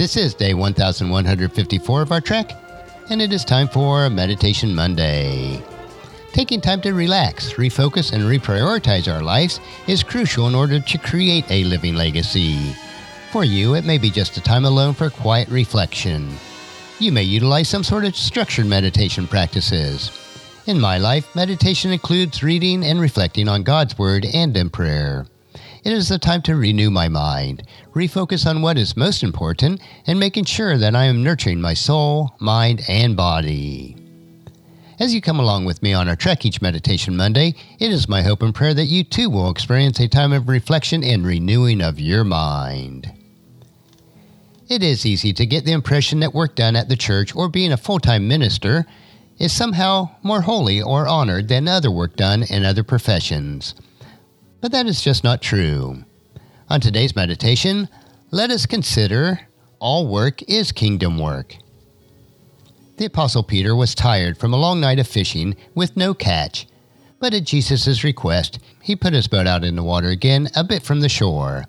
This is day 1154 of our trek, and it is time for Meditation Monday. Taking time to relax, refocus, and reprioritize our lives is crucial in order to create a living legacy. For you, it may be just a time alone for quiet reflection. You may utilize some sort of structured meditation practices. In my life, meditation includes reading and reflecting on God's Word and in prayer. It is the time to renew my mind, refocus on what is most important, and making sure that I am nurturing my soul, mind, and body. As you come along with me on our trek each Meditation Monday, it is my hope and prayer that you too will experience a time of reflection and renewing of your mind. It is easy to get the impression that work done at the church or being a full time minister is somehow more holy or honored than other work done in other professions. But that is just not true. On today's meditation, let us consider all work is kingdom work. The Apostle Peter was tired from a long night of fishing with no catch, but at Jesus' request, he put his boat out in the water again a bit from the shore.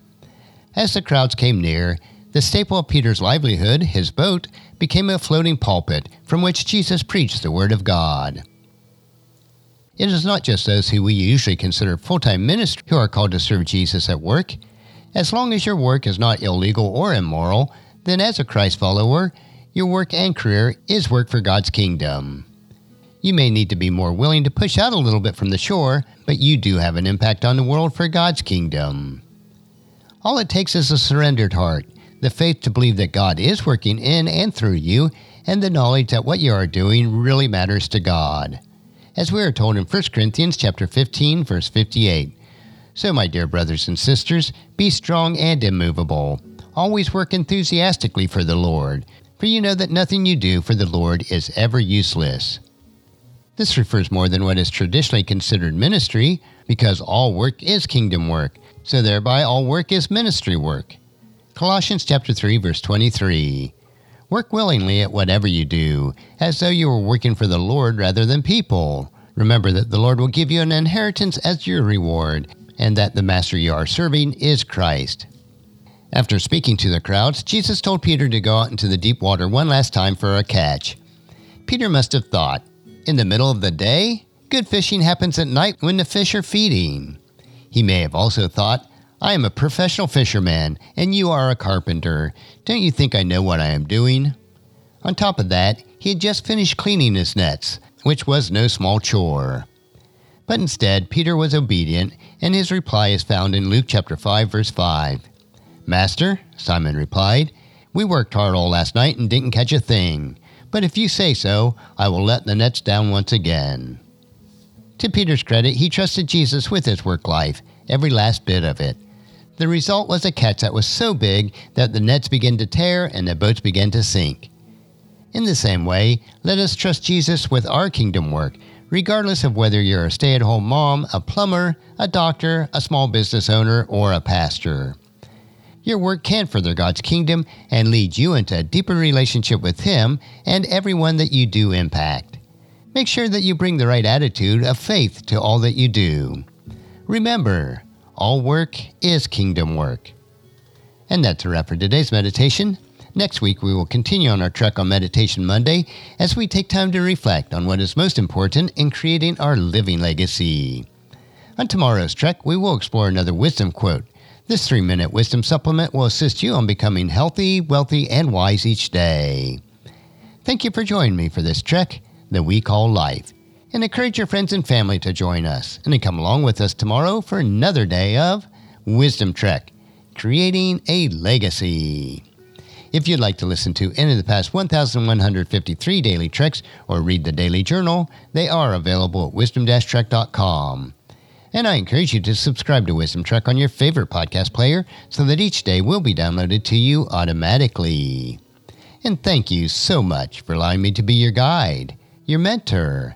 As the crowds came near, the staple of Peter's livelihood, his boat, became a floating pulpit from which Jesus preached the Word of God. It is not just those who we usually consider full time ministers who are called to serve Jesus at work. As long as your work is not illegal or immoral, then as a Christ follower, your work and career is work for God's kingdom. You may need to be more willing to push out a little bit from the shore, but you do have an impact on the world for God's kingdom. All it takes is a surrendered heart, the faith to believe that God is working in and through you, and the knowledge that what you are doing really matters to God as we are told in 1 Corinthians chapter 15 verse 58. So my dear brothers and sisters, be strong and immovable. Always work enthusiastically for the Lord, for you know that nothing you do for the Lord is ever useless. This refers more than what is traditionally considered ministry, because all work is kingdom work, so thereby all work is ministry work. Colossians chapter 3 verse 23. Work willingly at whatever you do, as though you were working for the Lord rather than people. Remember that the Lord will give you an inheritance as your reward, and that the master you are serving is Christ. After speaking to the crowds, Jesus told Peter to go out into the deep water one last time for a catch. Peter must have thought, in the middle of the day? Good fishing happens at night when the fish are feeding. He may have also thought, I am a professional fisherman, and you are a carpenter. Don't you think I know what I am doing? On top of that, he had just finished cleaning his nets, which was no small chore. But instead, Peter was obedient, and his reply is found in Luke chapter 5, verse 5. Master, Simon replied, we worked hard all last night and didn't catch a thing. But if you say so, I will let the nets down once again. To Peter's credit, he trusted Jesus with his work life, every last bit of it. The result was a catch that was so big that the nets began to tear and the boats began to sink. In the same way, let us trust Jesus with our kingdom work, regardless of whether you're a stay at home mom, a plumber, a doctor, a small business owner, or a pastor. Your work can further God's kingdom and lead you into a deeper relationship with Him and everyone that you do impact. Make sure that you bring the right attitude of faith to all that you do. Remember, all work is kingdom work. And that's a wrap for today's meditation. Next week, we will continue on our trek on Meditation Monday as we take time to reflect on what is most important in creating our living legacy. On tomorrow's trek, we will explore another wisdom quote. This three minute wisdom supplement will assist you on becoming healthy, wealthy, and wise each day. Thank you for joining me for this trek that we call life and encourage your friends and family to join us and to come along with us tomorrow for another day of Wisdom Trek, creating a legacy. If you'd like to listen to any of the past 1,153 daily treks or read the daily journal, they are available at wisdom-trek.com. And I encourage you to subscribe to Wisdom Trek on your favorite podcast player so that each day will be downloaded to you automatically. And thank you so much for allowing me to be your guide, your mentor,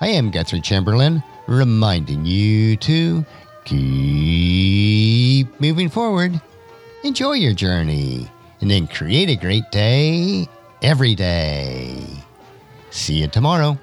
I am Guthrie Chamberlain reminding you to keep moving forward, enjoy your journey, and then create a great day every day. See you tomorrow.